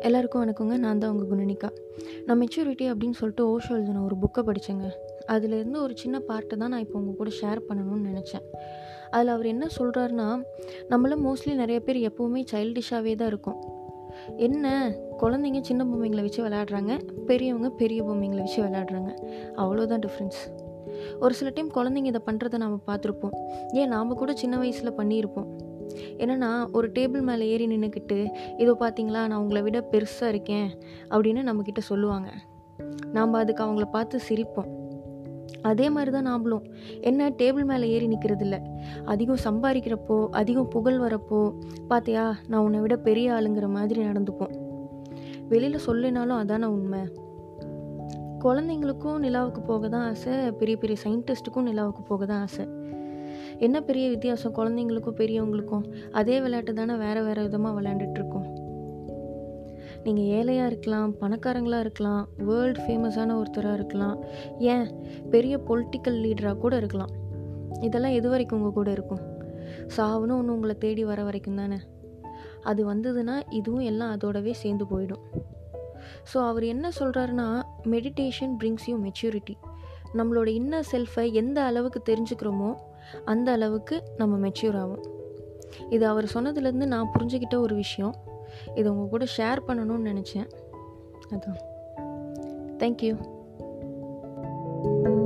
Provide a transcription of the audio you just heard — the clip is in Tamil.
எல்லாருக்கும் வணக்கங்க. நான் தான் உங்கள் குணனிகா. நான் மெச்சூரிட்டி அப்படின்னு சொல்லிட்டு ஓஷோ எழுதின ஒரு புக்கை படித்தேங்க அதுலேருந்து ஒரு சின்ன பார்ட்டை தான் நான் இப்போ உங்கள் கூட ஷேர் பண்ணணும்னு நினச்சேன். அதில் அவர் என்ன சொல்கிறாருன்னா நம்மள மோஸ்ட்லி நிறைய பேர் எப்போவுமே சைல்டிஷாகவே தான் இருக்கும். என்ன? குழந்தைங்க சின்ன பொம்மைங்களை வச்சு விளையாடுறாங்க பெரியவங்க பெரிய பொம்மைங்களை வச்சு விளையாடுறாங்க. அவ்வளோதான் டிஃப்ரென்ஸ் ஒரு சில டைம் குழந்தைங்க இதை பண்ணுறதை நாம் பார்த்துருப்போம். ஏன்? நாம் கூட சின்ன வயசில் பண்ணியிருப்போம். என்னென்னா ஒரு டேபிள் மேலே ஏறி நின்றுக்கிட்டு இதோ பார்த்தீங்களா நான் உங்களை விட பெருசாக இருக்கேன் அப்படின்னு நம்மக்கிட்ட சொல்லுவாங்க. நாம் அதுக்கு அவங்கள பார்த்து சிரிப்போம். அதே மாதிரி தான் நாமளும். என்ன டேபிள் மேலே ஏறி நிற்கிறது இல்லை அதிகம் சம்பாதிக்கிறப்போ அதிகம் புகழ் வரப்போ பார்த்தியா நான் உன்னை விட பெரிய ஆளுங்கிற மாதிரி நடந்துப்போம். வெளியில் சொல்லினாலும் அதான உண்மை. குழந்தைங்களுக்கும் நிலாவுக்கு போக தான் ஆசை பெரிய பெரிய சயின்டிஸ்ட்டுக்கும் நிலாவுக்கு போக தான் ஆசை. என்ன பெரிய வித்தியாசம் குழந்தைங்களுக்கும் பெரியவங்களுக்கும்? அதே விளையாட்டு தானே வேறு வேறு விதமாக விளையாண்டுட்ருக்கோம் நீங்கள் ஏழையாக இருக்கலாம் பணக்காரங்களாக இருக்கலாம் வேர்ல்டு ஃபேமஸான ஒருத்தராக இருக்கலாம் ஏன்? பெரிய பொலிட்டிக்கல் லீடராக கூட இருக்கலாம். இதெல்லாம் எது வரைக்கும் உங்கள் கூட இருக்கும்? சாவுன்னு ஒன்று உங்களை தேடி வர வரைக்கும் தானே. அது வந்ததுன்னா இதுவும் எல்லாம் அதோடவே சேர்ந்து போயிடும். ஸோ அவர் என்ன சொல்கிறாருன்னா மெடிடேஷன் பிரிங்ஸ் யூ மெச்சூரிட்டி நம்மளோட இன்னர் செல்ஃபை எந்த அளவுக்கு தெரிஞ்சுக்கிறோமோ அந்த அளவுக்கு நம்ம மெச்சூர் ஆகும் இது அவர் சொன்னதுலேருந்து நான் புரிஞ்சுக்கிட்ட ஒரு விஷயம். இது உங்கள் கூட ஷேர் பண்ணணும்னு நினச்சேன். அதுதான் தேங்க்யூ thank you.